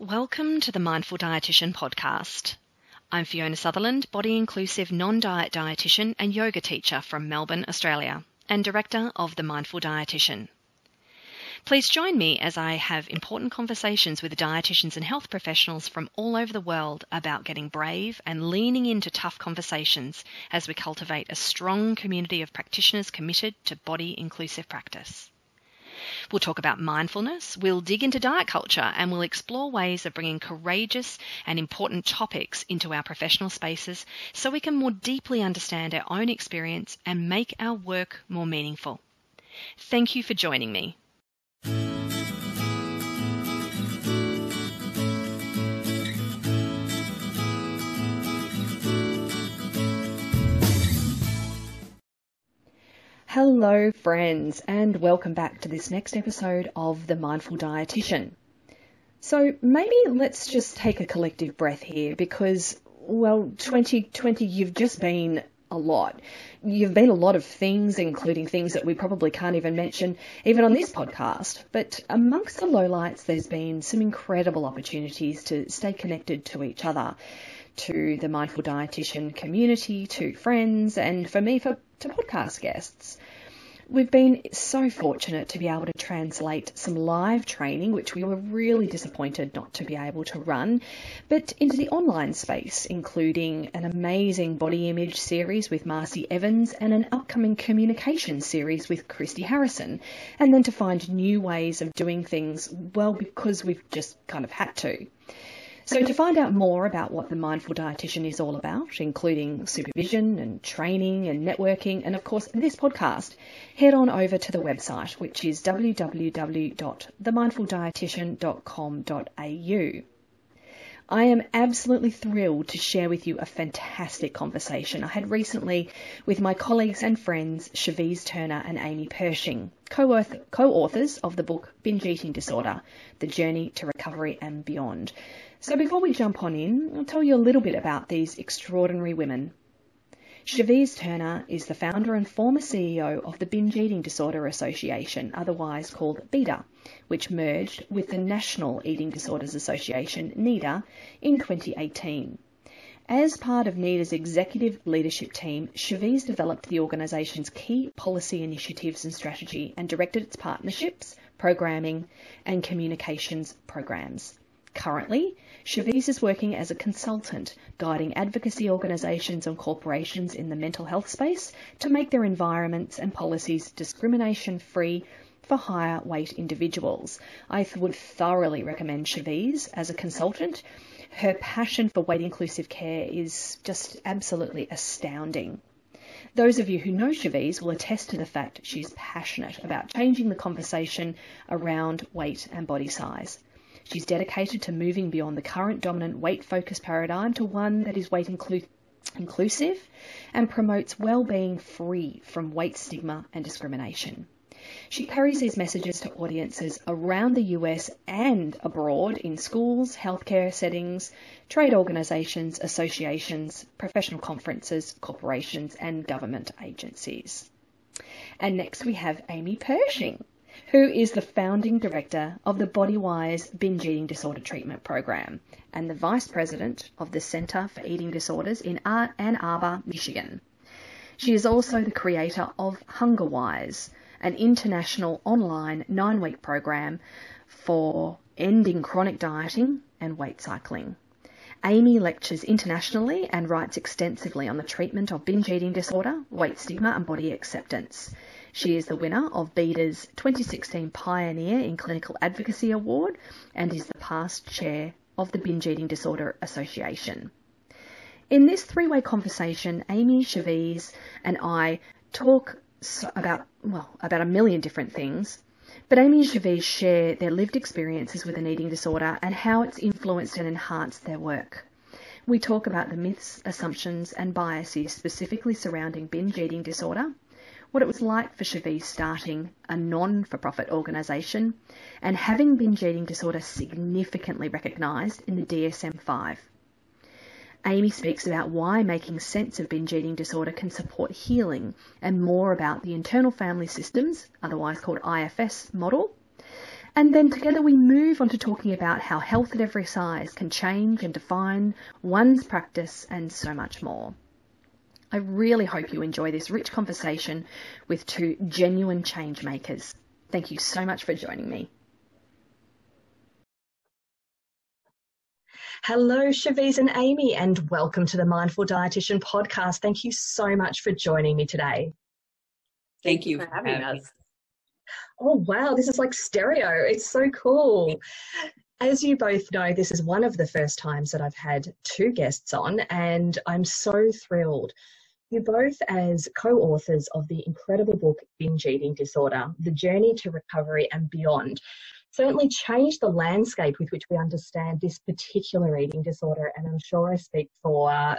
Welcome to the Mindful Dietitian podcast. I'm Fiona Sutherland, body inclusive non diet dietitian and yoga teacher from Melbourne, Australia, and director of The Mindful Dietitian. Please join me as I have important conversations with dietitians and health professionals from all over the world about getting brave and leaning into tough conversations as we cultivate a strong community of practitioners committed to body inclusive practice. We'll talk about mindfulness, we'll dig into diet culture, and we'll explore ways of bringing courageous and important topics into our professional spaces so we can more deeply understand our own experience and make our work more meaningful. Thank you for joining me. Hello, friends, and welcome back to this next episode of The Mindful Dietitian. So, maybe let's just take a collective breath here because, well, 2020, you've just been a lot. You've been a lot of things, including things that we probably can't even mention, even on this podcast. But amongst the lowlights, there's been some incredible opportunities to stay connected to each other, to the Mindful Dietitian community, to friends, and for me, for to podcast guests. We've been so fortunate to be able to translate some live training, which we were really disappointed not to be able to run, but into the online space, including an amazing body image series with Marci Evans and an upcoming communication series with Christy Harrison, and then to find new ways of doing things, well, because we've just kind of had to. So, to find out more about what the Mindful Dietitian is all about, including supervision and training and networking, and of course this podcast, head on over to the website, which is www.themindfuldietitian.com.au. I am absolutely thrilled to share with you a fantastic conversation I had recently with my colleagues and friends Chevese Turner and Amy Pershing, co-authors of the book Binge Eating Disorder, The Journey to Recovery and Beyond. So before we jump on in, I'll tell you a little bit about these extraordinary women. Chevese Turner is the founder and former CEO of the Binge Eating Disorder Association, otherwise called BEDA, which merged with the National Eating Disorders Association, NEDA, in 2018. As part of NEDA's executive leadership team, Chevese developed the organisation's key policy initiatives and strategy and directed its partnerships, programming, and communications programs. Currently, Chevese is working as a consultant, guiding advocacy organisations and corporations in the mental health space to make their environments and policies discrimination free for higher weight individuals. I would thoroughly recommend Chevese as a consultant. Her passion for weight inclusive care is just absolutely astounding. Those of you who know Chevese will attest to the fact she's passionate about changing the conversation around weight and body size. She's dedicated to moving beyond the current dominant weight focused paradigm to one that is weight inclu- inclusive and promotes well-being free from weight stigma and discrimination. She carries these messages to audiences around the US and abroad in schools, healthcare settings, trade organisations, associations, professional conferences, corporations, and government agencies. And next we have Amy Pershing who is the founding director of the BodyWise Binge Eating Disorder Treatment Program and the vice president of the Center for Eating Disorders in Ann Arbor, Michigan. She is also the creator of HungerWise, an international online nine week program for ending chronic dieting and weight cycling. Amy lectures internationally and writes extensively on the treatment of binge eating disorder, weight stigma, and body acceptance. She is the winner of BEDA's 2016 Pioneer in Clinical Advocacy Award and is the past chair of the Binge Eating Disorder Association. In this three-way conversation, Amy Chevese and I talk about, well, about a million different things, but Amy and Chevese share their lived experiences with an eating disorder and how it's influenced and enhanced their work. We talk about the myths, assumptions, and biases specifically surrounding binge eating disorder, what it was like for Chevese starting a non-for-profit organisation and having binge eating disorder significantly recognised in the DSM-5. Amy speaks about why making sense of binge eating disorder can support healing and more about the internal family systems, otherwise called IFS model, And then together we move on to talking about how health at every size can change and define one's practice and so much more. I really hope you enjoy this rich conversation with two genuine change makers. Thank you so much for joining me. Hello, Chevese and Amy, and welcome to the Mindful Dietitian podcast. Thank you so much for joining me today. Thank you for having us. Oh, wow, this is like stereo. It's so cool. As you both know, this is one of the first times that I've had two guests on, and I'm so thrilled. You both, as co authors of the incredible book Binge Eating Disorder The Journey to Recovery and Beyond, certainly changed the landscape with which we understand this particular eating disorder. And I'm sure I speak for uh,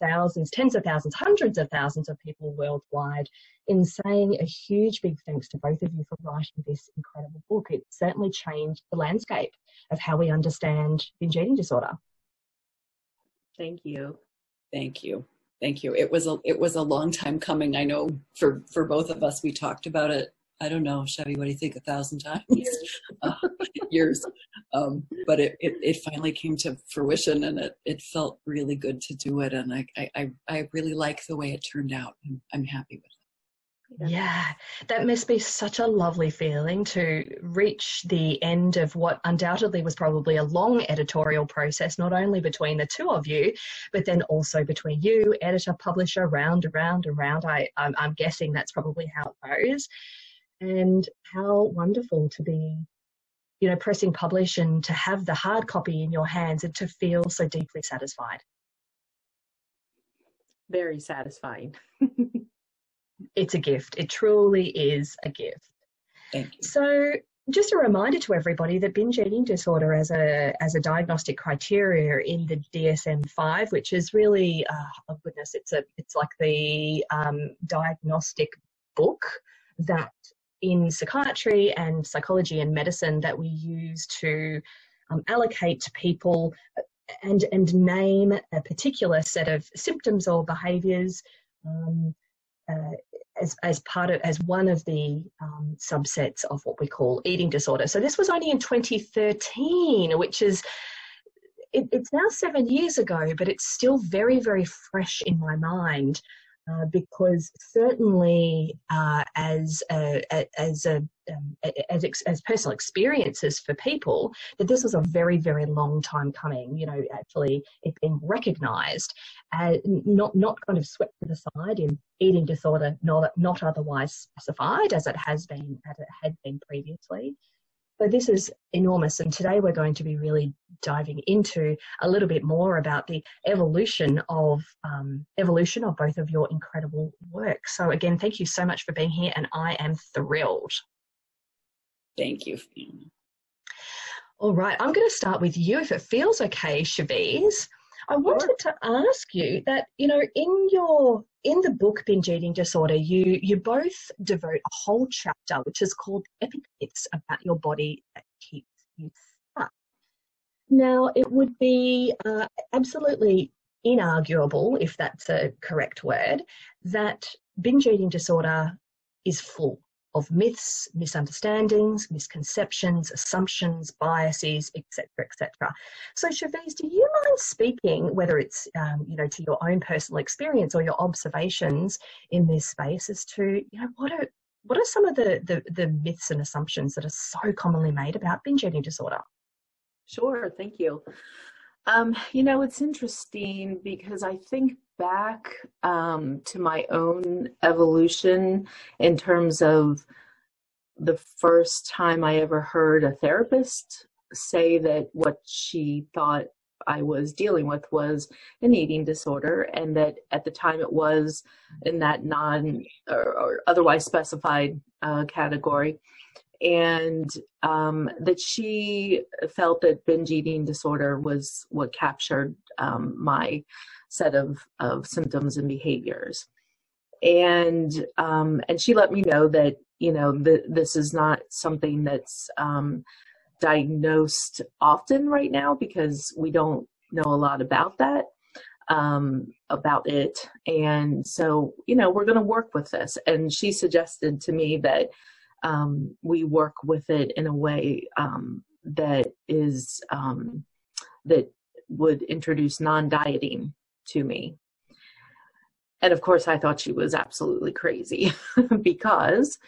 thousands, tens of thousands, hundreds of thousands of people worldwide in saying a huge big thanks to both of you for writing this incredible book. It certainly changed the landscape of how we understand binge eating disorder. Thank you. Thank you. Thank you. It was a it was a long time coming. I know for for both of us. We talked about it I don't know, Chevy, what do you think? A thousand times? Years. uh, years. Um, but it, it, it, finally came to fruition and it, it felt really good to do it. And I, I, I really like the way it turned out. I'm, I'm happy with it. Yeah, that must be such a lovely feeling to reach the end of what undoubtedly was probably a long editorial process, not only between the two of you, but then also between you, editor, publisher, round, around, around. I, I'm, I'm guessing that's probably how it goes. And how wonderful to be you know pressing publish and to have the hard copy in your hands and to feel so deeply satisfied. Very satisfying it's a gift. It truly is a gift. Thank you. So just a reminder to everybody that binge eating disorder as a as a diagnostic criteria in the DSM-5, which is really uh, oh goodness, it's a it's like the um, diagnostic book that in psychiatry and psychology and medicine that we use to um, allocate people uh, and, and name a particular set of symptoms or behaviours um, uh, as, as part of as one of the um, subsets of what we call eating disorder. So this was only in 2013, which is it, it's now seven years ago, but it's still very very fresh in my mind uh, because certainly uh, as a, as a um, as, as personal experiences for people that this was a very very long time coming you know actually it being recognized as not not kind of swept to the side in eating disorder not not otherwise specified as it has been as it had been previously so this is enormous, and today we're going to be really diving into a little bit more about the evolution of um, evolution of both of your incredible work. So again, thank you so much for being here, and I am thrilled. Thank you, Fiona. All right, I'm going to start with you, if it feels okay, Chevese. I wanted to ask you that, you know, in your in the book Binge Eating Disorder, you you both devote a whole chapter which is called Epic Myths about your body that keeps you fat. Now, it would be uh, absolutely inarguable, if that's a correct word, that binge eating disorder is full of myths, misunderstandings, misconceptions, assumptions, biases, etc., etc. So, Chevese, do you mind speaking, whether it's um, you know to your own personal experience or your observations in this space, as to you know what are what are some of the, the, the myths and assumptions that are so commonly made about binge eating disorder? Sure, thank you. Um, you know, it's interesting because I think back um, to my own evolution in terms of the first time I ever heard a therapist say that what she thought I was dealing with was an eating disorder, and that at the time it was in that non or, or otherwise specified uh, category and um, that she felt that binge eating disorder was what captured um, my set of, of symptoms and behaviors. And um, and she let me know that you know the, this is not something that's um, diagnosed often right now because we don't know a lot about that um, about it. And so, you know, we're going to work with this. And she suggested to me that um, we work with it in a way um, that is um, that would introduce non-dieting to me. And of course, I thought she was absolutely crazy because,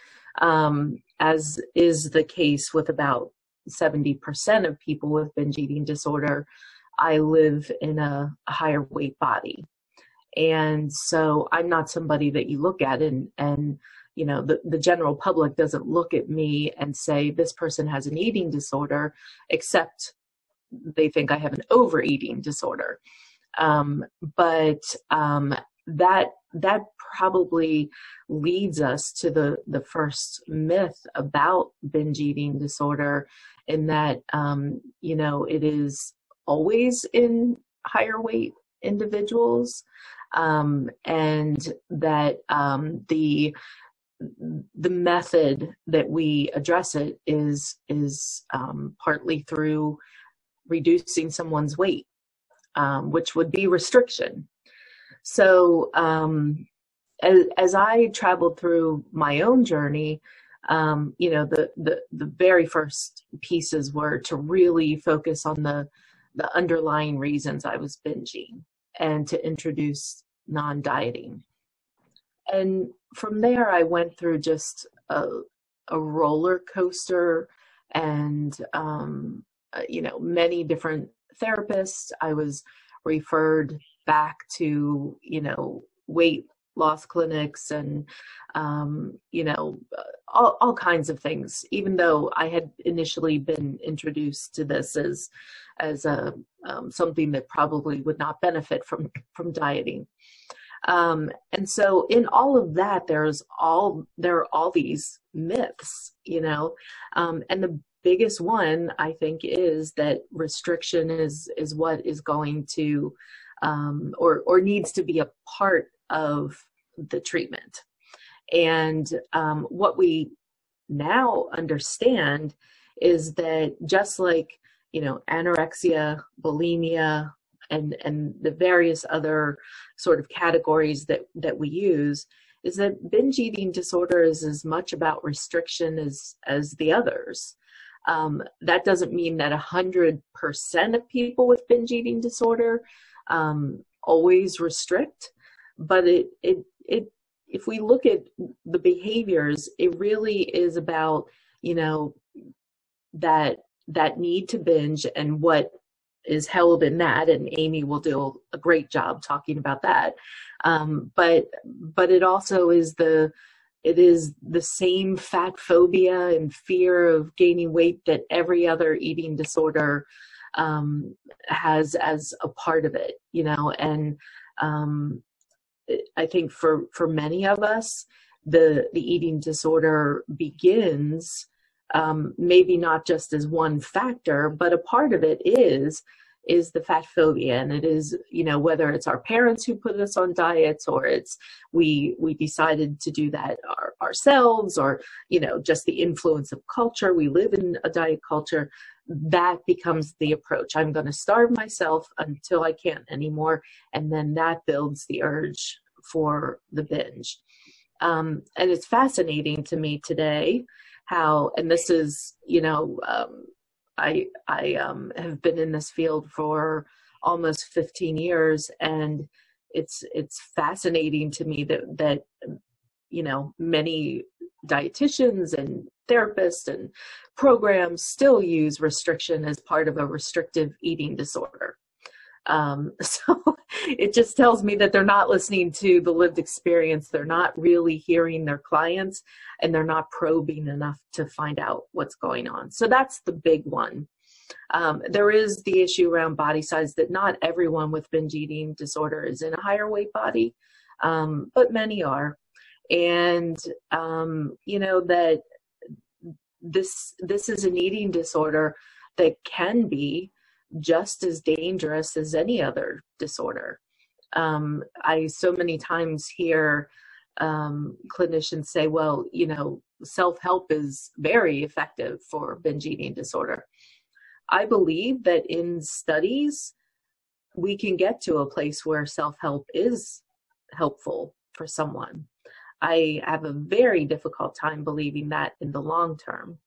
um, as is the case with about 70% of people with binge eating disorder, I live in a, a higher weight body. And so I'm not somebody that you look at and, and you know, the, the general public doesn't look at me and say, this person has an eating disorder, except they think I have an overeating disorder. Um, but um, that that probably leads us to the the first myth about binge eating disorder, in that um, you know it is always in higher weight individuals, um, and that um, the the method that we address it is is um, partly through reducing someone's weight, um, which would be restriction. So um, as, as, I traveled through my own journey, um, you know, the, the the very first pieces were to really focus on the the underlying reasons I was binging and to introduce non-dieting. And from there, I went through just a, a roller coaster and um, uh, you know many different therapists. I was referred back to you know weight loss clinics and um, you know uh, all, all kinds of things even though i had initially been introduced to this as as a um, something that probably would not benefit from from dieting um, and so in all of that there's all there are all these myths you know um, and the biggest one I think is that restriction is is what is going to um, or or needs to be a part of the treatment. And um, what we now understand is that just like you know anorexia, bulimia, and and the various other sort of categories that that we use is that binge eating disorder is as much about restriction as as the others. Um, that doesn't mean that 100% of people with binge eating disorder um, always restrict, but it, it, it, if we look at the behaviors, it really is about, you know, that, that need to binge and what is held in that and amy will do a great job talking about that um, but but it also is the it is the same fat phobia and fear of gaining weight that every other eating disorder um, has as a part of it, you know. And um, I think for for many of us, the the eating disorder begins um, maybe not just as one factor, but a part of it is is the fat phobia. And it is you know whether it's our parents who put us on diets or it's we we decided to do that our, ourselves or you know just the influence of culture. We live in a diet culture. That becomes the approach. I'm going to starve myself until i can't anymore. And then that builds the urge for the binge. Um, and it's fascinating to me today how and this is you know um, I I um, have been in this field for almost 15 years, and it's it's fascinating to me that that you know many dietitians and therapists and programs still use restriction as part of a restrictive eating disorder. Um, so it just tells me that they're not listening to the lived experience. They're not really hearing their clients and they're not probing enough to find out what's going on. So that's the big one. Um, there is the issue around body size that not everyone with binge eating disorder is in a higher weight body, um, but many are. And, um, you know, that this, this is an eating disorder that can be just as dangerous as any other disorder. Um, I so many times hear um, clinicians say, well, you know, self help is very effective for binge eating disorder. I believe that in studies, we can get to a place where self help is helpful for someone. I have a very difficult time believing that in the long term.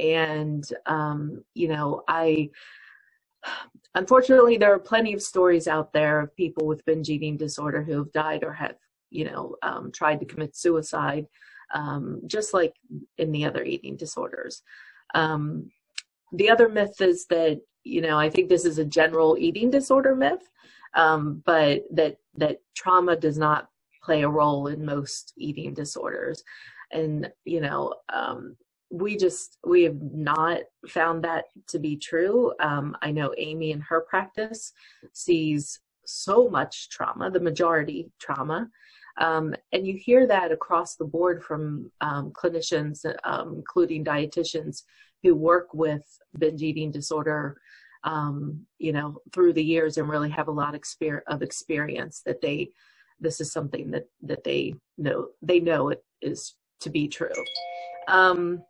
And, um, you know, I, unfortunately, there are plenty of stories out there of people with binge eating disorder who have died or have, you know, um, tried to commit suicide, um, just like in the other eating disorders. Um, the other myth is that, you know, I think this is a general eating disorder myth, um, but that that trauma does not play a role in most eating disorders. And, you know, um, we just, we have not found that to be true. Um, I know Amy in her practice sees so much trauma, the majority trauma. Um, and you hear that across the board from um, clinicians, um, including dietitians who work with binge eating disorder um, you know, through the years and really have a lot of experience that they, this is something that, that they know, they know it is to be true. Um,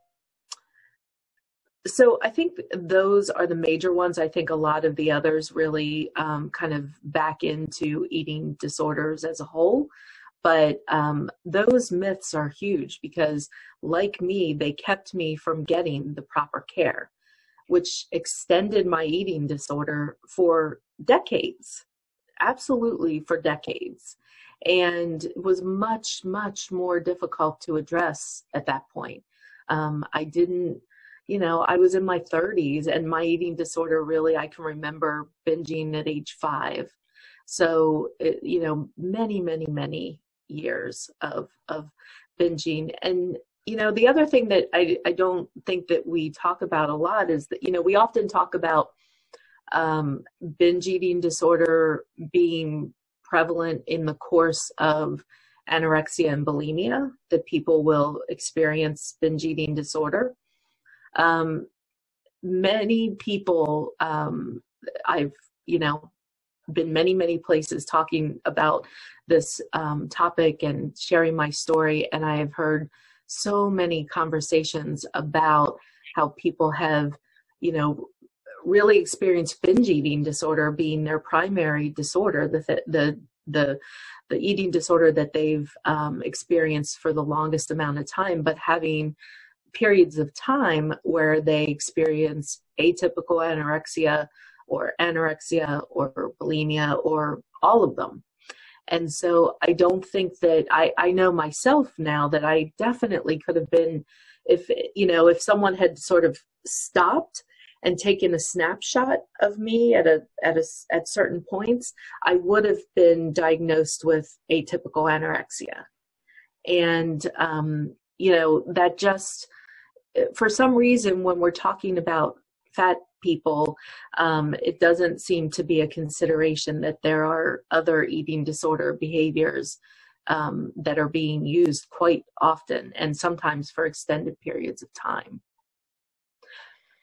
so I think those are the major ones. I think a lot of the others really um, kind of back into eating disorders as a whole. But um, those myths are huge because, like me, they kept me from getting the proper care which extended my eating disorder for decades, absolutely for decades, and was much, much more difficult to address at that point. Um, I didn't, you know, I was in my 30s and my eating disorder really, I can remember binging at age five. So, it, you know, many, many, many years of, of binging. And you know the other thing that I, I don't think that we talk about a lot is that you know we often talk about um, binge eating disorder being prevalent in the course of anorexia and bulimia that people will experience binge eating disorder um, many people um, i've you know been many many places talking about this um, topic and sharing my story and i have heard so many conversations about how people have, you know, really experienced binge eating disorder being their primary disorder, the the the the eating disorder that they've um, experienced for the longest amount of time, but having periods of time where they experience atypical anorexia or anorexia or bulimia or all of them and so I don't think that I, I know myself now that I definitely could have been, if, you know, if someone had sort of stopped and taken a snapshot of me at a, at a, at certain points, I would have been diagnosed with atypical anorexia. And, um, you know, that just, for some reason, when we're talking about fat people, um, it doesn't seem to be a consideration that there are other eating disorder behaviors um, that are being used quite often and sometimes for extended periods of time.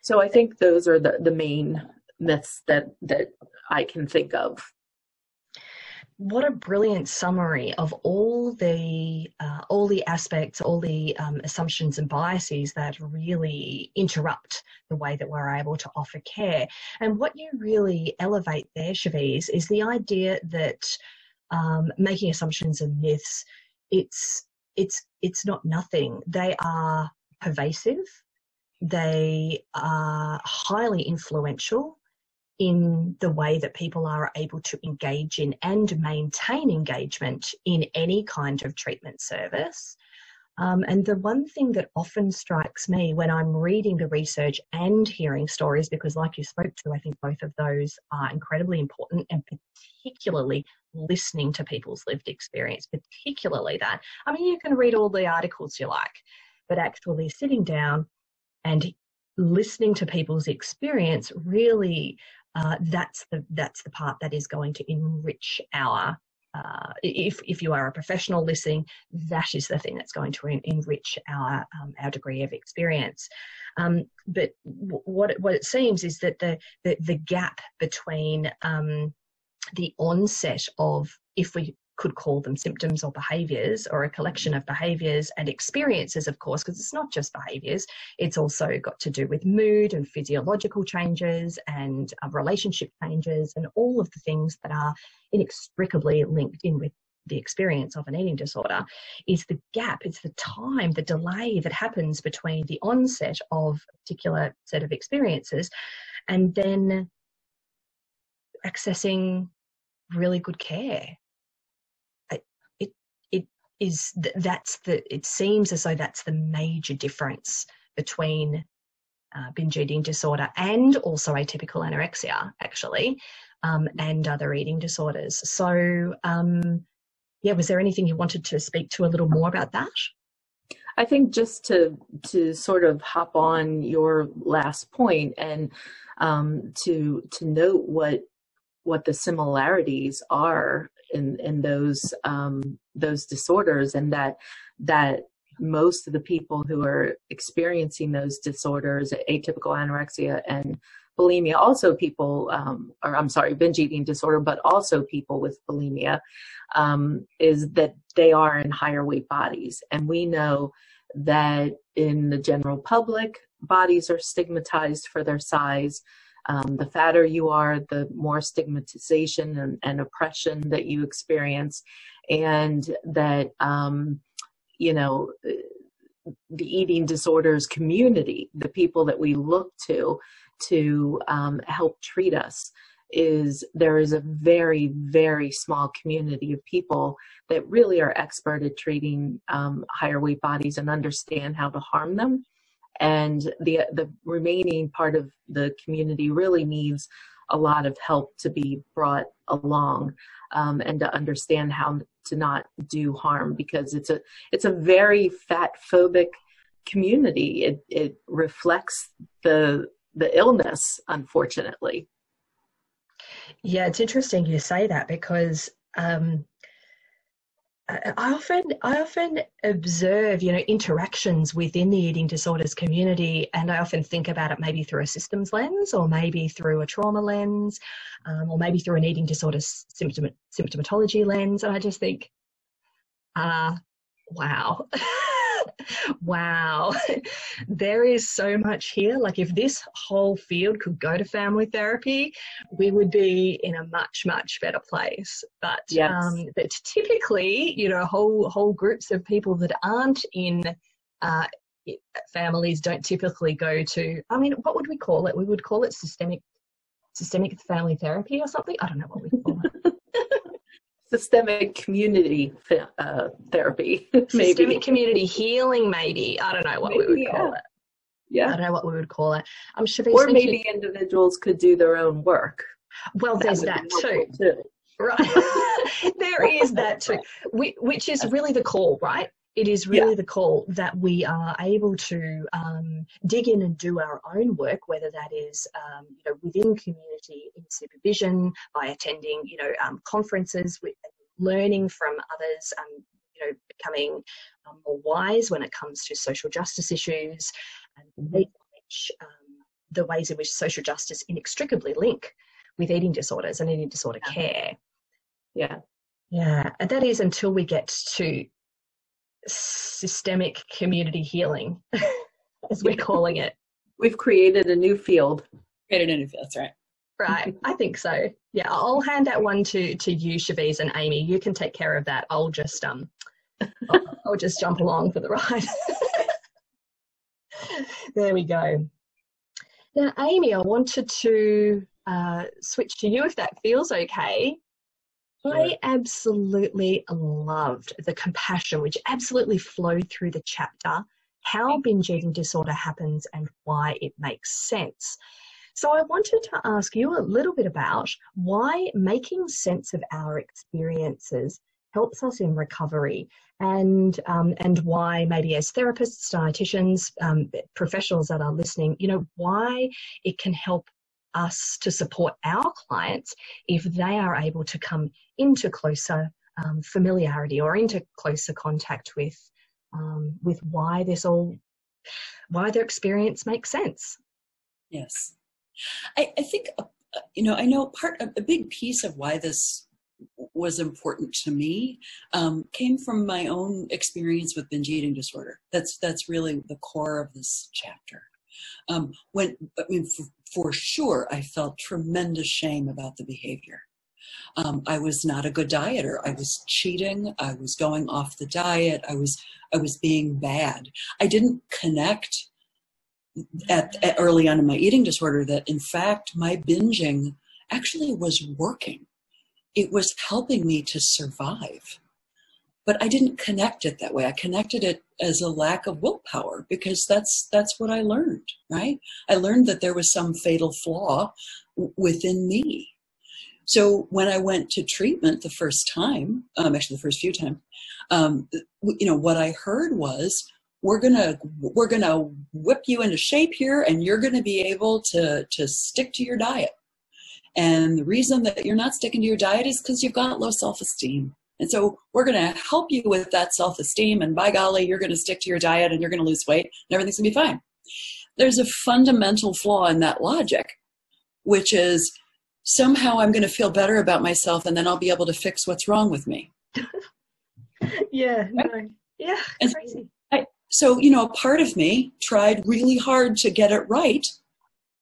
So I think those are the, the main myths that, that I can think of what a brilliant summary of all the uh, all the aspects, all the um, assumptions and biases that really interrupt the way that we're able to offer care. And what you really elevate there, Chevese, is the idea that um, making assumptions and myths, it's it's it's not nothing. They are pervasive. They are highly influential in the way that people are able to engage in and maintain engagement in any kind of treatment service. Um, and the one thing that often strikes me when I'm reading the research and hearing stories, because like you spoke to, I think both of those are incredibly important, and particularly listening to people's lived experience, particularly that. I mean, you can read all the articles you like, but actually sitting down and listening to people's experience really uh, that's the that's the part that is going to enrich our uh, if if you are a professional listening, that is the thing that's going to en- enrich our um, our degree of experience. Um, but w- what it, what it seems is that the the, the gap between um, the onset of if we could call them symptoms or behaviors or a collection of behaviors and experiences, of course, because it's not just behaviors, it's also got to do with mood and physiological changes and uh, relationship changes and all of the things that are inextricably linked in with the experience of an eating disorder is the gap, it's the time, the delay that happens between the onset of a particular set of experiences and then accessing really good care. Is that's the it seems as though that's the major difference between uh, binge eating disorder and also atypical anorexia actually um, and other eating disorders. So um, yeah was there anything you wanted to speak to a little more about that? I think just to to sort of hop on your last point and um, to to note what what the similarities are in in those um, those disorders, and that that most of the people who are experiencing those disorders, atypical anorexia and bulimia, also people, um, or I'm sorry, binge eating disorder, but also people with bulimia, um, is that they are in higher weight bodies. And we know that in the general public, bodies are stigmatized for their size. Um, the fatter you are, the more stigmatization and, and oppression that you experience, and that um, you know the eating disorders community, the people that we look to to um, help treat us, is there is a very very small community of people that really are expert at treating um, higher weight bodies and understand how to harm them and the the remaining part of the community really needs a lot of help to be brought along um, and to understand how to not do harm because it's a it's a very fat phobic community. It it reflects the the illness unfortunately. Yeah it's interesting you say that because um, I often I often observe, you know, interactions within the eating disorders community, and I often think about it maybe through a systems lens, or maybe through a trauma lens, um, or maybe through an eating disorders symptom, symptomatology lens, and I just think, ah, uh, wow. wow, there is so much here. Like, if this whole field could go to family therapy, we would be in a much, much better place. But yes. um, that typically, you know, whole whole groups of people that aren't in uh, families don't typically go to. I mean, what would we call it? We would call it systemic systemic family therapy or something. I don't know what we call it. systemic community uh, therapy. maybe. Systemic community healing, maybe. I don't know what maybe, we would yeah. call it. Yeah. I don't know what we would call it. I'm sure. Or maybe individuals could do their own work. Well, that there's that too. too. Right. there is that too, which is really the call, right? It is really yeah. the call that we are able to um, dig in and do our own work, whether that is um, you know within community in supervision by attending you know um, conferences, with learning from others, um, you know becoming um, more wise when it comes to social justice issues, and which, um, the ways in which social justice inextricably link with eating disorders and eating disorder yeah. care. Yeah. Yeah, and that is until we get to systemic community healing, as we're calling it. We've created a new field. Created a new field, that's right. Right, I think so. Yeah, I'll hand that one to to you, Chevese and Amy. You can take care of that. I'll just um, I'll, I'll just jump along for the ride. there we go. Now, Amy, I wanted to uh, switch to you if that feels okay. I absolutely loved the compassion which absolutely flowed through the chapter, how binge eating disorder happens and why it makes sense. So I wanted to ask you a little bit about why making sense of our experiences helps us in recovery and um, and why maybe as therapists, dietitians, um, professionals that are listening, you know, why it can help us to support our clients if they are able to come into closer um, familiarity or into closer contact with um, with why this all why their experience makes sense. Yes. I, I think uh, you know i know part of a big piece of why this was important to me um, came from my own experience with binge eating disorder. That's that's really the core of this chapter. Um, when I mean, for, for sure, I felt tremendous shame about the behavior. Um, I was not a good dieter. I was cheating. I was going off the diet. I was I was being bad. I didn't connect at, at early on in my eating disorder that in fact my binging actually was working. It was helping me to survive. But I didn't connect it that way. I connected it as a lack of willpower because that's that's what I learned, right? I learned that there was some fatal flaw w- within me. So when I went to treatment the first time, um, actually the first few times, um, you know, what I heard was, we're gonna we're gonna whip you into shape here, and you're gonna be able to to stick to your diet. And the reason that you're not sticking to your diet is because you've got low self esteem. And so we're going to help you with that self esteem. And by golly, you're going to stick to your diet and you're going to lose weight and everything's going to be fine. There's a fundamental flaw in that logic, which is somehow I'm going to feel better about myself and then I'll be able to fix what's wrong with me. yeah, no. Yeah, and crazy. I, so, you know, part of me tried really hard to get it right,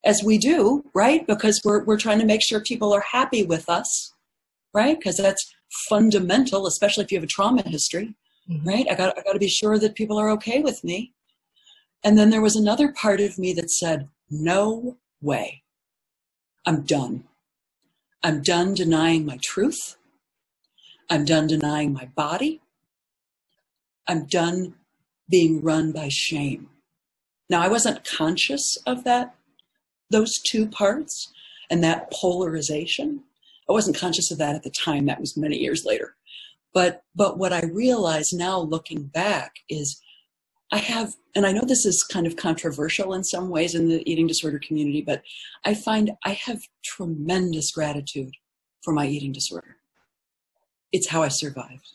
as we do, right? Because we're, we're trying to make sure people are happy with us, right? Because that's fundamental, especially if you have a trauma history, mm-hmm. right? I got, I got to be sure that people are okay with me. And then there was another part of me that said, no way. I'm done. I'm done denying my truth. I'm done denying my body. I'm done being run by shame. Now, I wasn't conscious of that, those two parts and that polarization. I wasn't conscious of that at the time. That was many years later. But, but what I realize now looking back is I have, and I know this is kind of controversial in some ways in the eating disorder community, but I find I have tremendous gratitude for my eating disorder. It's how I survived.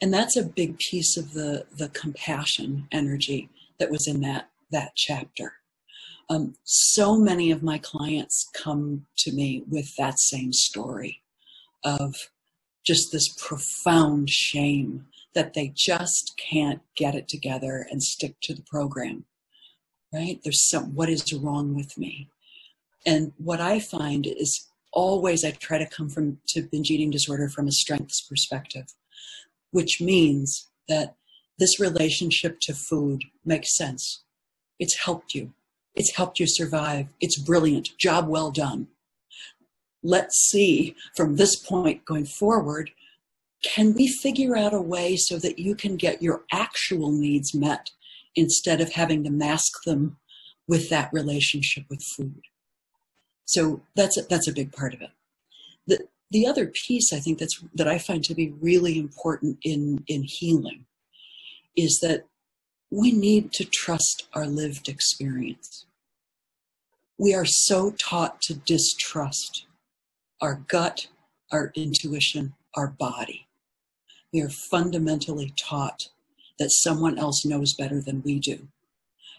And that's a big piece of the, the compassion energy that was in that, that chapter. Um, so many of my clients come to me with that same story of just this profound shame that they just can't get it together and stick to the program right? There's some what is wrong with me? And what i find is always i try to come from to binge eating disorder from a strengths perspective which means that this relationship to food makes sense. It's helped you. It's helped you survive. It's brilliant. Job well done. Let's see from this point going forward can we figure out a way so that you can get your actual needs met instead of having to mask them with that relationship with food? So that's a, that's a big part of it. The, the other piece I think that's that I find to be really important in, in healing is that we need to trust our lived experience. We are so taught to distrust our gut, our intuition, our body we are fundamentally taught that someone else knows better than we do.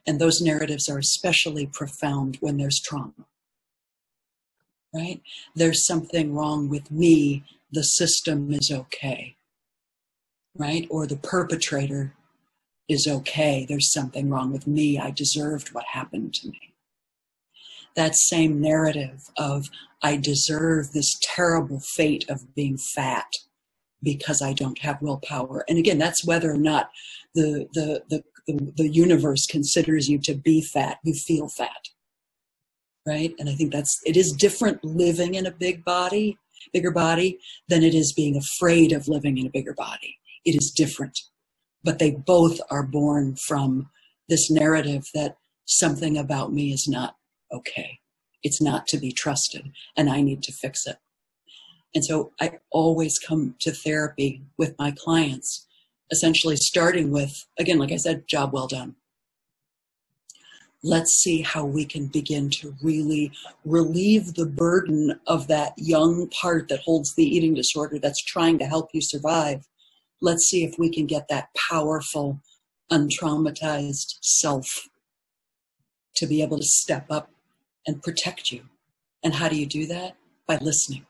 And those narratives are especially profound when there's trauma. Right? There's something wrong with me, the system is okay. Right? Or the perpetrator is okay, there's something wrong with me, I deserved what happened to me. That same narrative of I deserve this terrible fate of being fat because I don't have willpower. And again, that's whether or not the, the, the, the, the universe considers you to be fat, you feel fat. Right? And I think that's, it is different living in a big body, bigger body, than it is being afraid of living in a bigger body. It is different. But they both are born from this narrative that something about me is not okay. It's not to be trusted, and I need to fix it. And so I always come to therapy with my clients, essentially starting with, again, like I said, job well done. Let's see how we can begin to really relieve the burden of that young part that holds the eating disorder that's trying to help you survive. Let's see if we can get that powerful, untraumatized self to be able to step up and protect you. And how do you do that? By listening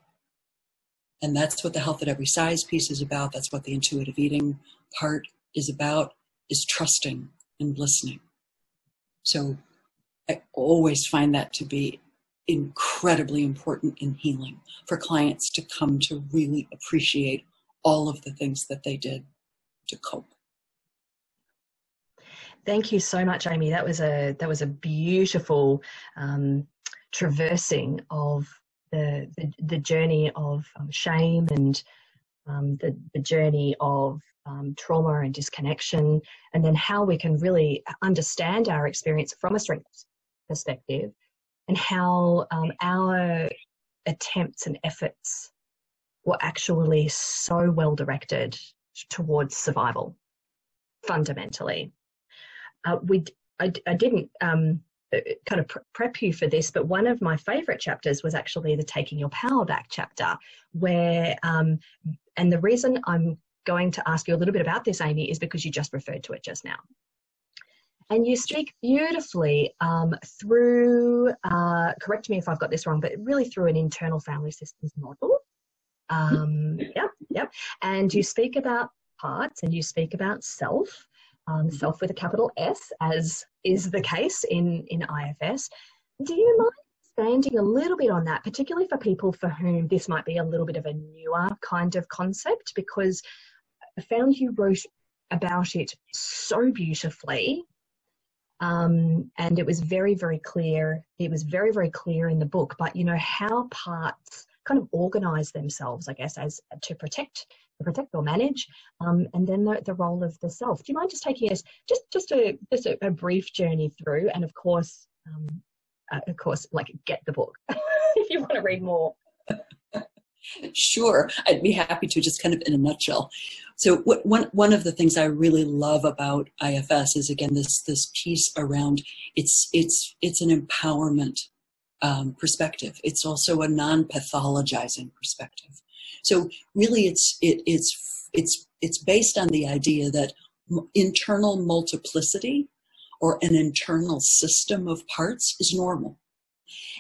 and that's what the health at every size piece is about. That's what the intuitive eating part is about, is trusting and listening. So I always find that to be incredibly important in healing for clients to come to really appreciate all of the things that they did to cope. Thank you so much, Amy. That was a that was a beautiful um, traversing of the, the, the journey of um, shame and um, the the journey of um, trauma and disconnection, and then how we can really understand our experience from a strength perspective, and how um, our attempts and efforts were actually so well directed towards survival fundamentally. Uh, we I, I didn't um, kind of prep you for this, but one of my favorite chapters was actually the Taking Your Power Back chapter, where, um, and the reason I'm going to ask you a little bit about this, Amy, is because you just referred to it just now. And you speak beautifully um, through, uh, correct me if I've got this wrong, but really through an internal family systems model. Um, yep, yep. And you speak about parts and you speak about self um, self with a capital S, as is the case in, in IFS. Do you mind expanding a little bit on that, particularly for people for whom this might be a little bit of a newer kind of concept? Because I found you wrote about it so beautifully. Um, and it was very, very clear. It was very, very clear in the book. But you know how parts kind of organize themselves, I guess, as to protect protect or manage, um, and then the, the role of the self. Do you mind just taking us just just a just a, a brief journey through, and of course, um, uh, of course, like get the book if you want to read more. Sure, I'd be happy to, just kind of in a nutshell. So, what, one one of the things I really love about IFS is again this this piece around it's it's it's an empowerment um, perspective. It's also a non pathologizing perspective. So really, it's it, it's it's it's based on the idea that internal multiplicity or an internal system of parts is normal.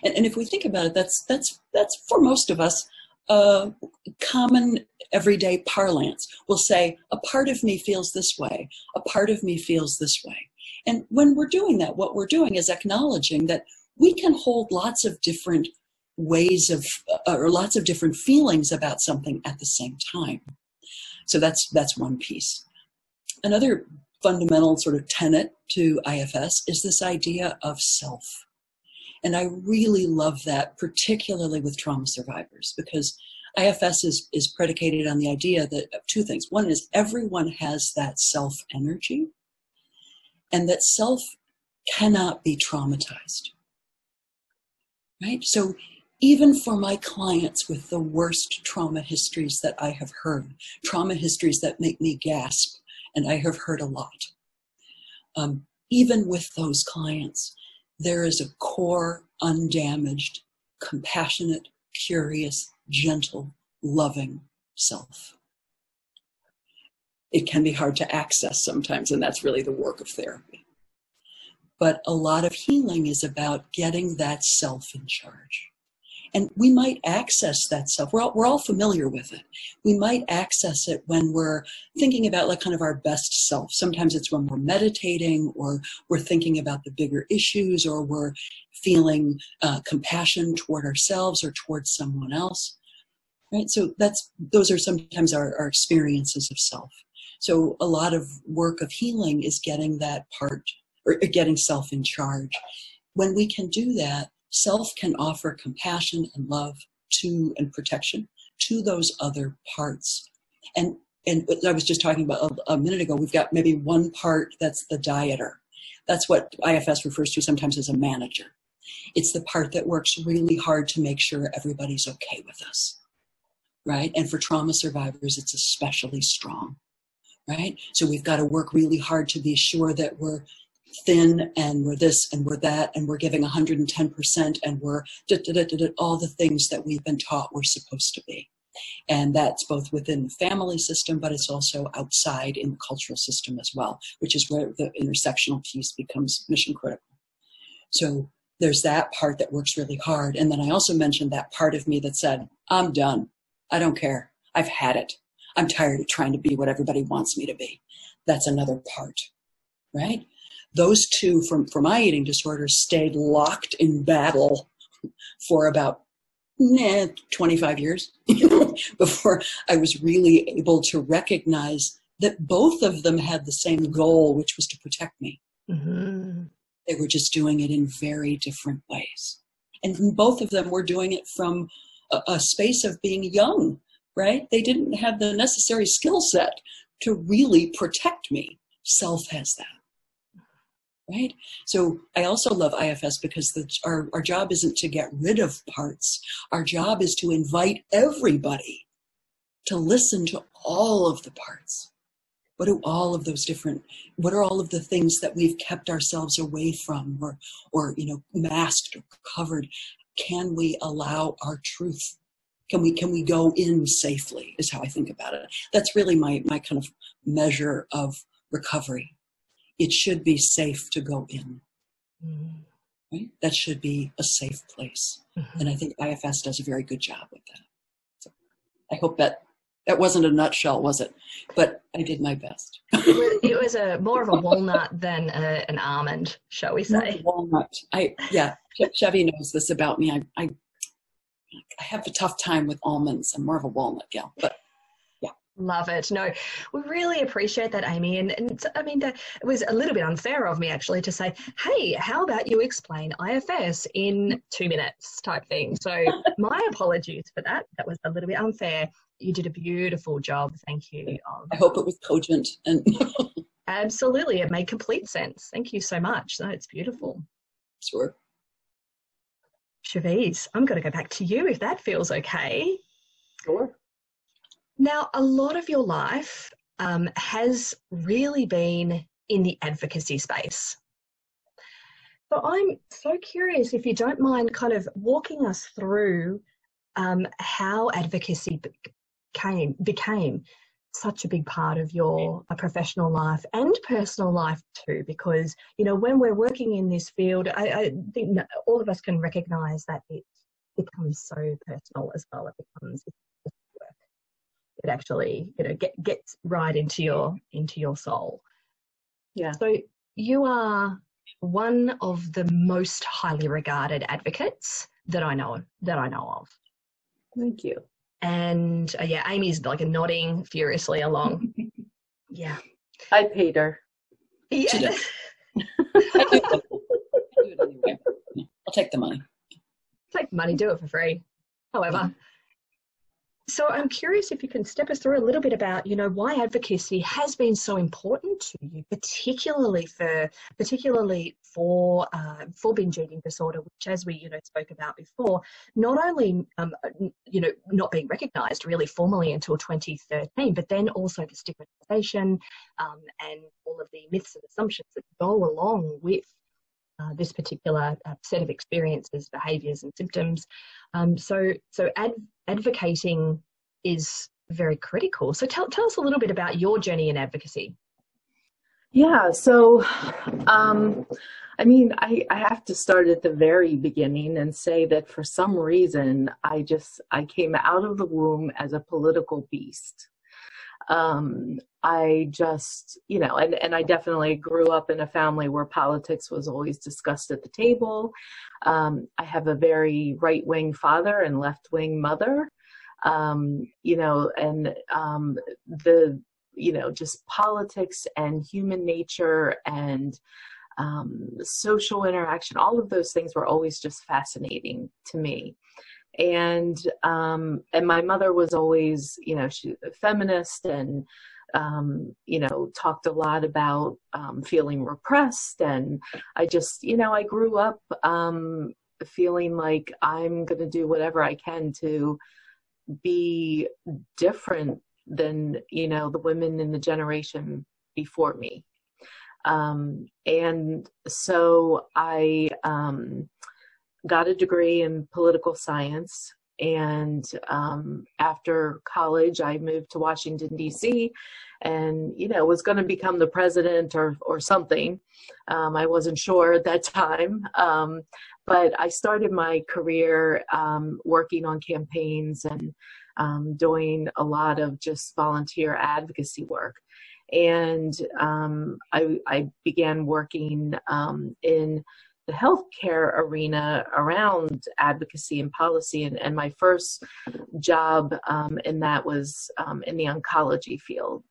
And, and if we think about it, that's that's that's for most of us uh, common everyday parlance. We'll say a part of me feels this way, a part of me feels this way. And when we're doing that, what we're doing is acknowledging that we can hold lots of different ways of uh, or lots of different feelings about something at the same time. So that's that's one piece. Another fundamental sort of tenet to ifs is this idea of self. And i really love that particularly with trauma survivors because ifs is, is predicated on the idea that of two things. One is everyone has that self energy and that self cannot be traumatized right so even for my clients with the worst trauma histories that I have heard, trauma histories that make me gasp, and I have heard a lot. Um, even with those clients, there is a core, undamaged, compassionate, curious, gentle, loving self. It can be hard to access sometimes, and that's really the work of therapy. But a lot of healing is about getting that self in charge and we might access that self. We're all, we're all familiar with it. We might access it when we're thinking about like kind of our best self. Sometimes it's when we're meditating or we're thinking about the bigger issues or we're feeling uh, compassion toward ourselves or towards someone else. Right. So that's, those are sometimes our, our experiences of self. So a lot of work of healing is getting that part or uh, getting self in charge. When we can do that, self can offer compassion and love to and protection to those other parts. And and I was just talking about a, a minute ago, we've got maybe one part that's the dieter. That's what IFS refers to sometimes as a manager. It's the part that works really hard to make sure everybody's okay with us. Right? And for trauma survivors, it's especially strong. Right? So we've got to work really hard to be sure that we're thin and we're this and we're that and we're giving 110% and we're da, da, da, all the things that we've been taught we're supposed to be. And that's both within the family system, but it's also outside in the cultural system as well, which is where the intersectional piece becomes mission critical. So there's that part that works really hard. And then I also mentioned that part of me that said, I'm done. I don't care. I've had it. I'm tired of trying to be what everybody wants me to be. That's another part, right? Those two from for my eating disorder stayed locked in battle for about nah, 25 years, you know, before I was really able to recognize that both of them had the same goal, which was to protect me. Mm-hmm. They were just doing it in very different ways. And both of them were doing it from a, a space of being young, right? They didn't have the necessary skill set to really protect me. Self has that right? So I also love IFS because the, our, our job isn't to get rid of parts. Our job is to invite everybody to listen to all of the parts. What do all of those different, what are all of the things that we've kept ourselves away from or, or, you know, masked or covered? Can we allow our truth? Can we, can we go in safely is how I think about it. That's really my, my kind of measure of recovery it should be safe to go in. Mm-hmm. Right? That should be a safe place. Mm-hmm. And I think IFS does a very good job with that. So I hope that that wasn't a nutshell, was it? But I did my best. it, was, it was a more of a walnut than a, an almond, shall we say? Walnut. I yeah. Chevy knows this about me. I, I I have a tough time with almonds. I'm more of a walnut gal, but Love it. No, we really appreciate that, Amy. And, and I mean, that, it was a little bit unfair of me actually to say, hey, how about you explain IFS in two minutes type thing. So, my apologies for that. That was a little bit unfair. You did a beautiful job. Thank you. Um, I hope it was cogent. And Absolutely. It made complete sense. Thank you so much. No, it's beautiful. Sure. Chevese, I'm going to go back to you if that feels okay. Sure. Now, a lot of your life um, has really been in the advocacy space. So I'm so curious if you don't mind kind of walking us through um, how advocacy became, became such a big part of your professional life and personal life too because you know when we're working in this field i, I think all of us can recognize that it becomes so personal as well it becomes it actually you know get, gets right into your into your soul. Yeah. So you are one of the most highly regarded advocates that i know that i know of. Thank you. And uh, yeah amy's like nodding furiously along. Yeah. I paid her yeah i'll take the money. Take the money do it for free. However so I'm curious if you can step us through a little bit about, you know, why advocacy has been so important to you, particularly for particularly for uh, for binge eating disorder, which, as we you know spoke about before, not only um, you know not being recognised really formally until 2013, but then also the stigmatisation um, and all of the myths and assumptions that go along with uh, this particular uh, set of experiences, behaviours, and symptoms. Um, so, so ad- advocating is very critical. So, tell tell us a little bit about your journey in advocacy. Yeah. So, um, I mean, I, I have to start at the very beginning and say that for some reason, I just I came out of the womb as a political beast um, I just, you know, and, and I definitely grew up in a family where politics was always discussed at the table. Um, I have a very right wing father and left wing mother, um, you know, and um, the, you know, just politics and human nature and um, social interaction, all of those things were always just fascinating to me and um, and my mother was always you know she a feminist and um, you know talked a lot about um, feeling repressed and I just you know I grew up um, feeling like I'm going to do whatever I can to be different than you know the women in the generation before me um, and so I um, got a degree in political science. And um, after college, I moved to Washington, D.C., and, you know, was going to become the president or, or something. Um, I wasn't sure at that time. Um, but I started my career um, working on campaigns and um, doing a lot of just volunteer advocacy work and um, I, I, began working in the healthcare arena around advocacy and policy. And, and my first job um, in that was um, in the oncology field.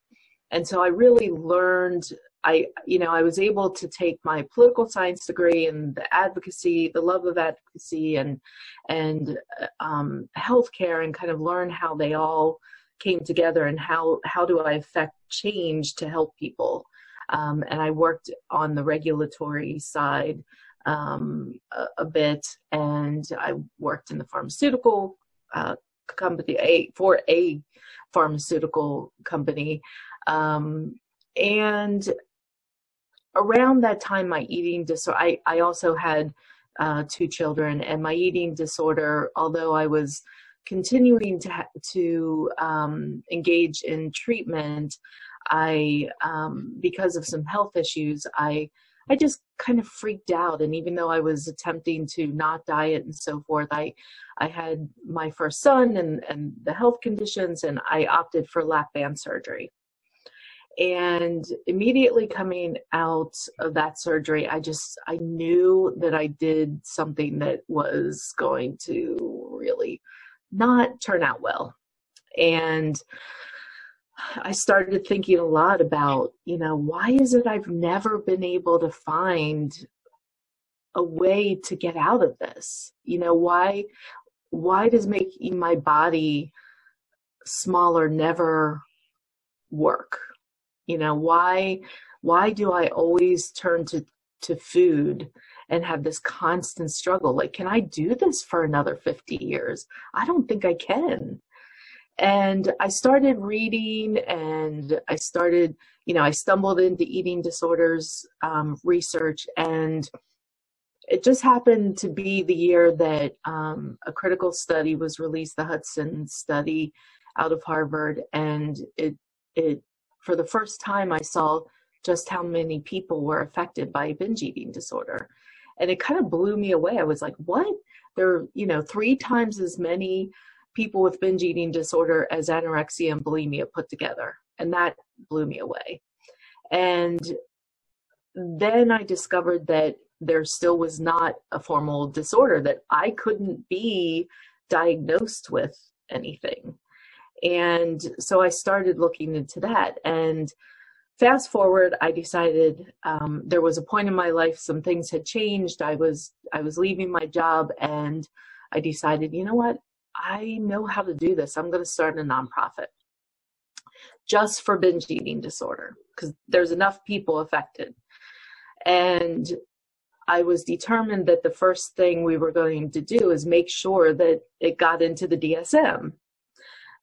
And so I really learned I, you know, I was able to take my political science degree and the advocacy, the love of advocacy, and and um, healthcare, and kind of learn how they all came together and how how do I affect change to help people. Um, and I worked on the regulatory side um, a, a, bit, and I worked in the pharmaceutical uh, company a, for a pharmaceutical company. Um, and around that time, my eating disorder, I, I also had uh, two children, and my eating disorder, although I was continuing to ha- to um, engage in treatment, I um, because of some health issues, I I just kind of freaked out. And even though I was attempting to not diet and so forth, I I had my first son and and the health conditions, and I opted for lap band surgery. And immediately coming out of that surgery, I just I knew that I did something that was going to really not turn out well. And I started thinking a lot about, you know, why is it I've never been able to find a way to get out of this? You know, why why does making my body smaller never work? You know, why why do I always turn to to food and have this constant struggle? Like, can I do this for another 50 years? I don't think I can. And I started reading and I started, you know, I stumbled into eating disorders um, research and it just happened to be the year that um, a critical study was released, the Hudson study out of Harvard, and it it for the first time, I saw just how many people were affected by binge eating disorder. And it kind of blew me away. I was like, what? There are, you know, three times as many people with binge eating disorder as anorexia and bulimia put together. And that blew me away. And then I discovered that there still was not a formal disorder, that I couldn't be diagnosed with anything. And so I started looking into that. And fast forward, I decided um, there was a point in my life, some things had changed. I was I was leaving my job, and I decided, you know what? I know how to do this. I'm going to start a nonprofit just for binge eating disorder because there's enough people affected. And I was determined that the first thing we were going to do is make sure that it got into the DSM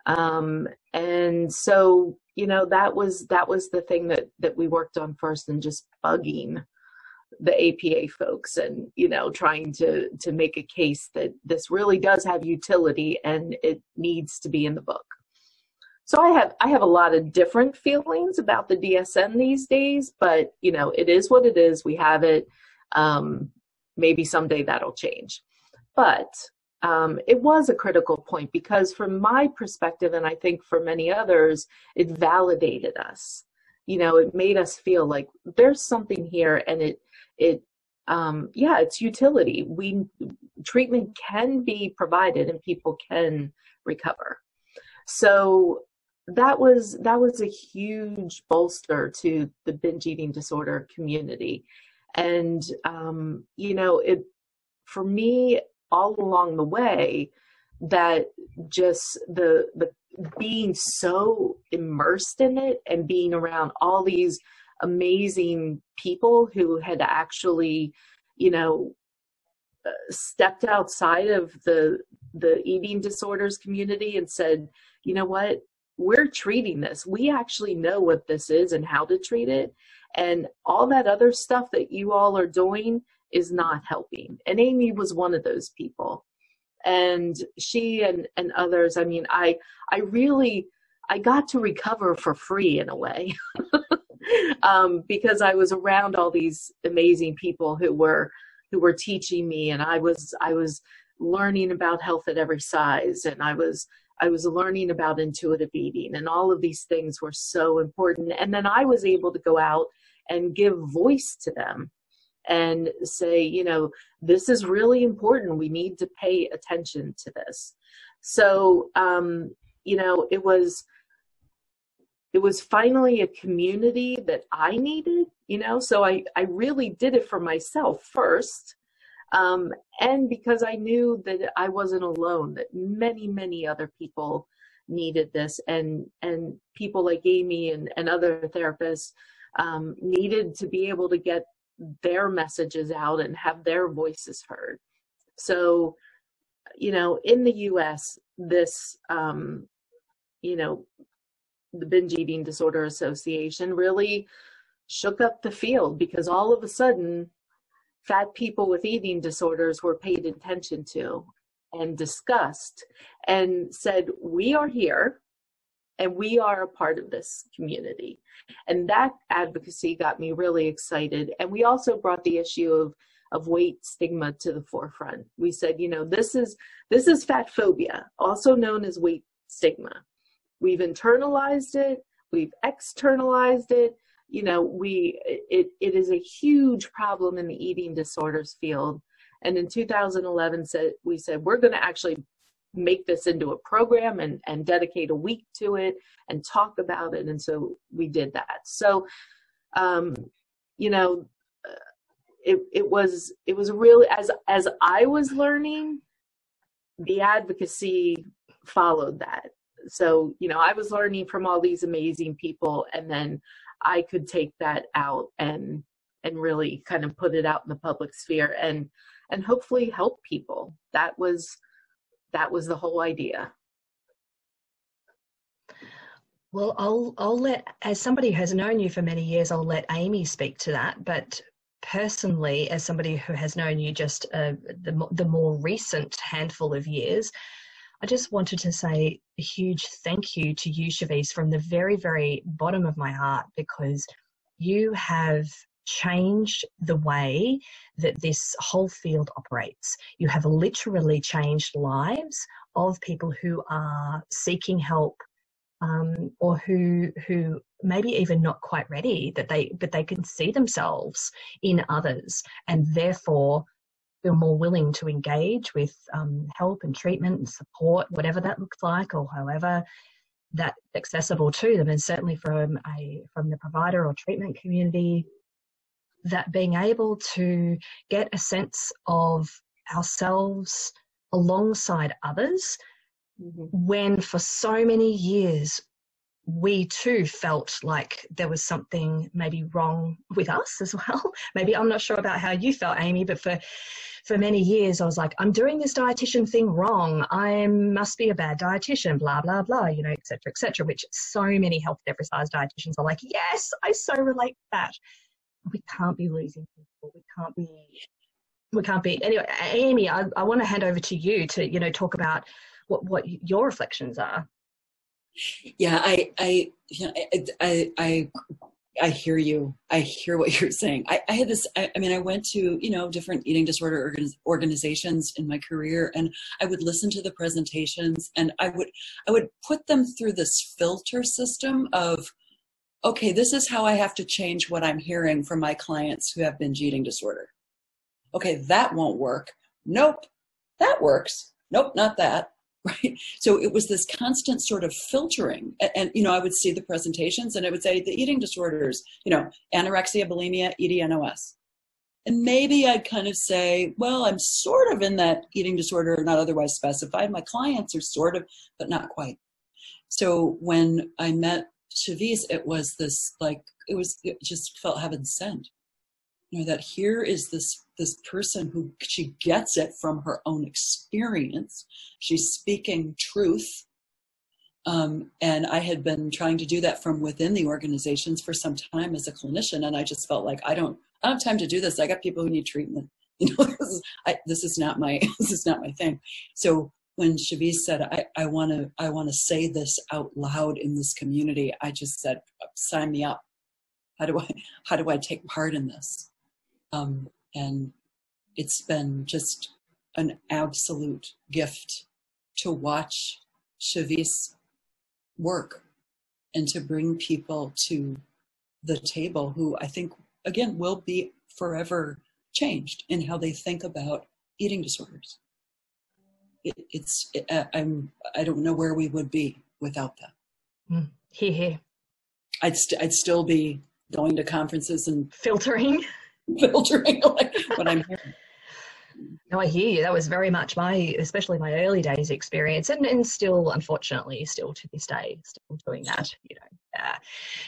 um, and so you know that was that was the thing that that we worked on first and just bugging the APA folks and you know trying to to make a case that this really does have utility and it needs to be in the book. So I have I have a lot of different feelings about the DSM these days, but you know it is what it is. We have it. Um, maybe someday that'll change. But um, it was a critical point because, from my perspective, and I think for many others, it validated us. You know, it made us feel like there's something here, and it it um, yeah, it's utility. We treatment can be provided, and people can recover. So that was that was a huge bolster to the binge eating disorder community, and um, you know, it for me all along the way that just the the being so immersed in it and being around all these amazing people who had actually you know uh, stepped outside of the the eating disorders community and said you know what we're treating this we actually know what this is and how to treat it and all that other stuff that you all are doing is not helping. And Amy was one of those people. And she and, and others, I mean, I I really I got to recover for free in a way. um, because I was around all these amazing people who were who were teaching me and I was I was learning about health at every size and I was I was learning about intuitive eating and all of these things were so important and then I was able to go out and give voice to them and say, you know, this is really important. We need to pay attention to this. So, um, you know, it was it was finally a community that I needed, you know, so I, I really did it for myself first. Um, and because I knew that I wasn't alone, that many, many other people needed this and, and people like Amy and, and other therapists um, needed to be able to get their messages out and have their voices heard. So, you know, in the US, this, um, you know, the Binge Eating Disorder Association really shook up the field because all of a sudden, fat people with eating disorders were paid attention to and discussed and said, We are here and we are a part of this community. And that advocacy got me really excited. And we also brought the issue of of weight stigma to the forefront. We said, you know, this is this is fat phobia, also known as weight stigma. We've internalized it, we've externalized it. You know, we it it is a huge problem in the eating disorders field. And in 2011, said we said we're going to actually make this into a program and and dedicate a week to it and talk about it. And so we did that. So, um, you know, it it was it was really as as I was learning, the advocacy followed that so you know i was learning from all these amazing people and then i could take that out and and really kind of put it out in the public sphere and and hopefully help people. That was that was the whole idea. Well i'll i'll let as somebody who has known you for many years i'll let amy speak to that. But personally as somebody who has known you just uh, the, the more recent handful of years I just wanted to say a huge thank you to you, Chevese, from the very, very bottom of my heart, because you have changed the way that this whole field operates. You have literally changed lives of people who are seeking help um, or who who maybe even not quite ready that they but they can see themselves in others and therefore feel more willing to engage with um, help and treatment and support, whatever that looks like, or however that accessible to them, and certainly from a from the provider or treatment community, that being able to get a sense of ourselves alongside others mm-hmm. when for so many years we too felt like there was something maybe wrong with us as well. maybe I'm not sure about how you felt, Amy, but for for many years I was like, I'm doing this dietitian thing wrong. I must be a bad dietitian, blah blah blah, you know, etc. etc. which so many health every size dietitians are like, yes, I so relate to that. We can't be losing people. We can't be we can't be anyway amy i, I want to hand over to you to you know talk about what what your reflections are yeah, I, I, you know, I, I, I hear you. I hear what you're saying. I, I had this. I, I, mean, I went to you know different eating disorder organizations in my career, and I would listen to the presentations, and I would I would put them through this filter system of, okay, this is how I have to change what I'm hearing from my clients who have binge eating disorder. Okay, that won't work. Nope, that works. Nope, not that. right? So it was this constant sort of filtering and, and, you know i would see the presentations and i would say the eating disorders you know anorexia bulimia ednos and maybe i'd kind of say well i'm sort of in that eating disorder not otherwise specified. My clients are sort of but not quite. So when i met Chevese, it was this like it was it just felt heaven sent you know that here is this this person who she gets it from her own experience. She's speaking truth. Um, and i had been trying to do that from within the organizations for some time as a clinician and i just felt like i don't i don't have time to do this. I got people who need treatment. You know this is, I, this is not my this is not my thing. So when Chevese said, I, I want to I want to say this out loud in this community, I just said, sign me up. How do I how do I take part in this? Um, and it's been just an absolute gift to watch Chevese work and to bring people to the table who I think, again, will be forever changed in how they think about eating disorders. It, it's it, I'm I don't know where we would be without that. Mm. I'd st- I'd still be going to conferences and filtering, filtering like what I'm hearing. No, I hear you. That was very much my, especially my early days experience, and, and still, unfortunately, still to this day, still doing that. You know. Uh,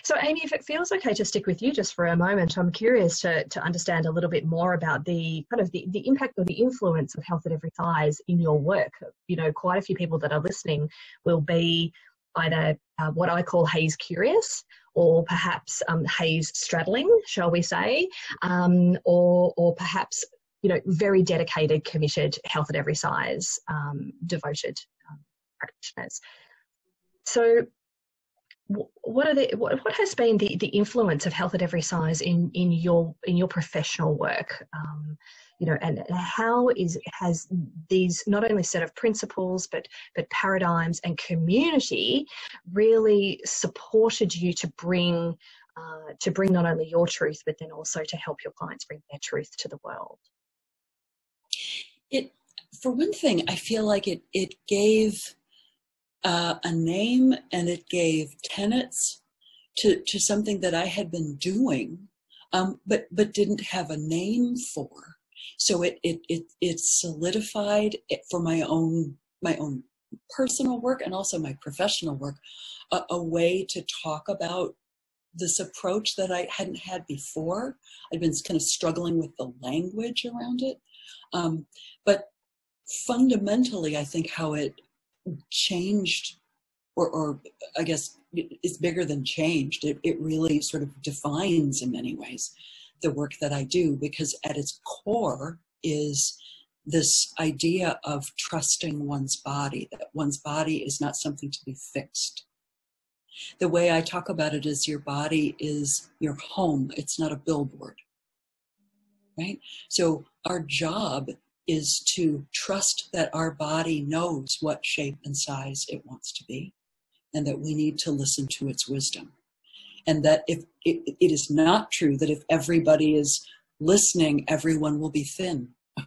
so, Amy, if it feels okay to stick with you just for a moment, I'm curious to to understand a little bit more about the kind of the, the impact or the influence of health at every size in your work. You know, quite a few people that are listening will be either uh, what I call HAES curious or perhaps um, HAES straddling, shall we say, um, or, or perhaps you know, very dedicated, committed, health at every size, um, devoted um, practitioners. So, what are the what, what has been the, the influence of health at every size in in your in your professional work? Um, you know, and how is has these not only set of principles but but paradigms and community really supported you to bring uh, to bring not only your truth but then also to help your clients bring their truth to the world? it for one thing i feel like it it gave uh, a name and it gave tenets to to something that i had been doing um, but but didn't have a name for so it it it, it solidified it for my own my own personal work and also my professional work a, a way to talk about this approach that I hadn't had before. I'd been kind of struggling with the language around it. Um, but fundamentally, I think how it changed, or, or I guess it's bigger than changed. It, it really sort of defines in many ways the work that I do because at its core is this idea of trusting one's body, that one's body is not something to be fixed. The way I talk about it is your body is your home, it's not a billboard. Right? So our job is to trust that our body knows what shape and size it wants to be and that we need to listen to its wisdom. And that if it, it is not true that if everybody is listening everyone will be thin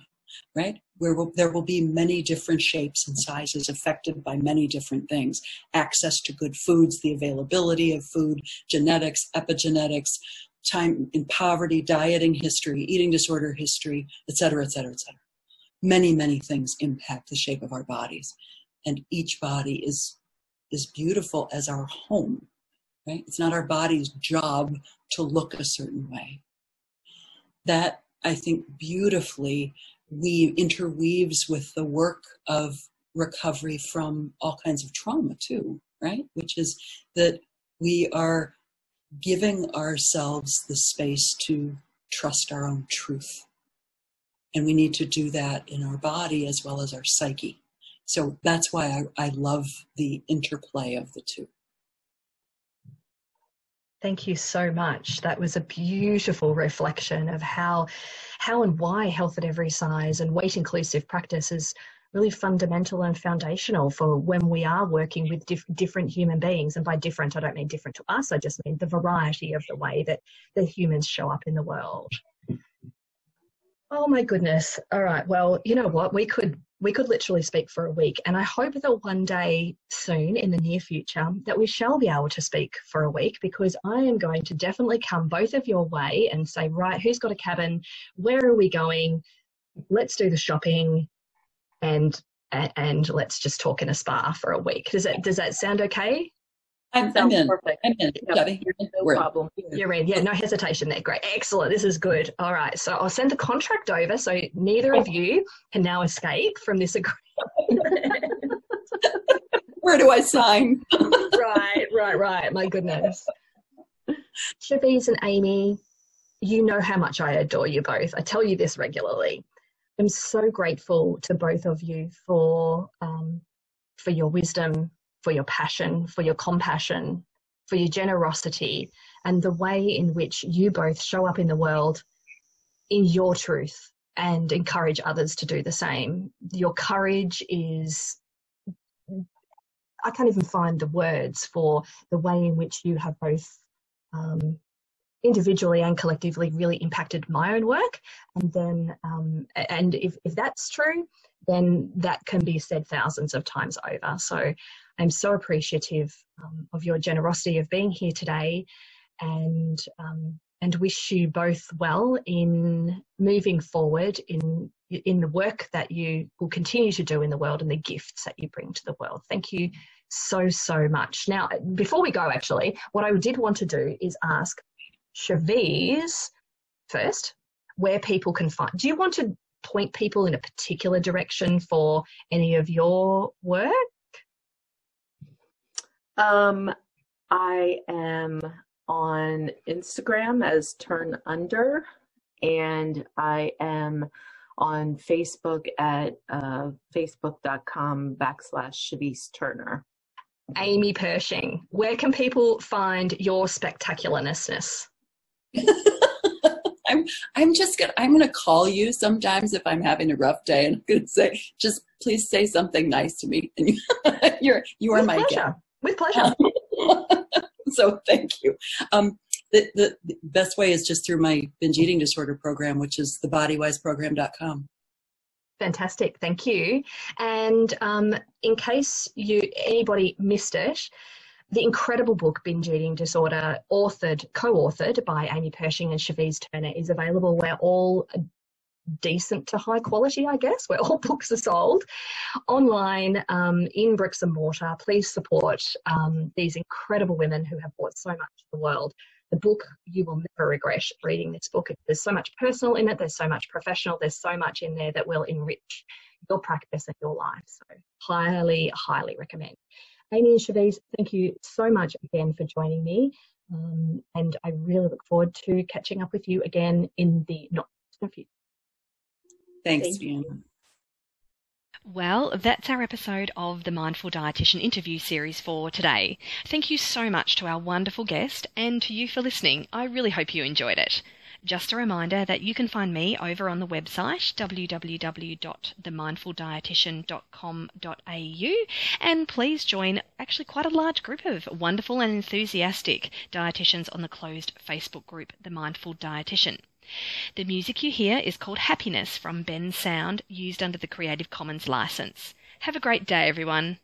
right? Where will, there will be many different shapes and sizes affected by many different things. Access to good foods the availability of food genetics epigenetics time in poverty dieting history eating disorder history et cetera et cetera et cetera many, many things impact the shape of our bodies. And each body is, is beautiful as our home, right? It's not our body's job to look a certain way. That, I think, beautifully we interweaves with the work of recovery from all kinds of trauma too, right? Which is that we are giving ourselves the space to trust our own truth and we need to do that in our body as well as our psyche. So that's why I, I love the interplay of the two. Thank you so much. That was a beautiful reflection of how, how and why health at every size and weight inclusive practice is really fundamental and foundational for when we are working with dif- different human beings. And by different, I don't mean different to us. I just mean the variety of the way that the humans show up in the world. Oh my goodness. All right. Well, you know what? We could we could literally speak for a week and I hope that one day soon in the near future that we shall be able to speak for a week because I am going to definitely come both of your way and say, right, who's got a cabin? Where are we going? Let's do the shopping and and let's just talk in a spa for a week. Does that does that sound okay? I'm, I'm in. Perfect. I'm in. Yep. No We're problem. You're in. Yeah, no hesitation there. Great. Excellent. This is good. All right. So I'll send the contract over so neither of you can now escape from this agreement. Where do I sign? right, right, right. My goodness. Chevese and Amy, you know how much I adore you both. I tell you this regularly. I'm so grateful to both of you for um, for your wisdom, for your passion, for your compassion, for your generosity, and the way in which you both show up in the world in your truth and encourage others to do the same. Your courage is, I can't even find the words for the way in which you have both um, individually and collectively really impacted my own work. And then, um, and if, if that's true, then that can be said thousands of times over. So I'm so appreciative um, of your generosity of being here today and um, and wish you both well in moving forward in in the work that you will continue to do in the world and the gifts that you bring to the world. Thank you so so much. Now, before we go, actually, what I did want to do is ask Chevese first where people can find. Do you want to point people in a particular direction for any of your work? Um, I am on Instagram as Turn Under, and I am on Facebook at uh, facebook.com backslash Chevese Turner. Amy Pershing, where can people find your spectacularness? I'm I'm just gonna I'm gonna call you sometimes if I'm having a rough day and I'm gonna say just please say something nice to me and you, you're you are With my pleasure. guest. With pleasure. so thank you. Um, the, the, the best way is just through my binge eating disorder program, which is thebodywiseprogram.com. Fantastic, thank you. And um, in case you anybody missed it, the incredible book Binge Eating Disorder, authored, co-authored by Amy Pershing and Chevese Turner, is available where all decent to high quality, I guess, where all books are sold online um, in bricks and mortar. Please support um, these incredible women who have brought so much to the world. The book, you will never regret reading this book. There's so much personal in it, there's so much professional, there's so much in there that will enrich your practice and your life. So, highly, highly recommend. Amy and Chevese, thank you so much again for joining me. Um, and I really look forward to catching up with you again in the not distant future. Thanks, Thank. Fiona. Well, that's our episode of the Mindful Dietitian interview series for today. Thank you so much to our wonderful guest and to you for listening. I really hope you enjoyed it. Just a reminder that you can find me over on the website www.themindfuldietitian.com.au and please join actually quite a large group of wonderful and enthusiastic dietitians on the closed Facebook group The Mindful Dietitian. The music you hear is called Happiness from Bensound, used under the Creative Commons license. Have a great day, everyone.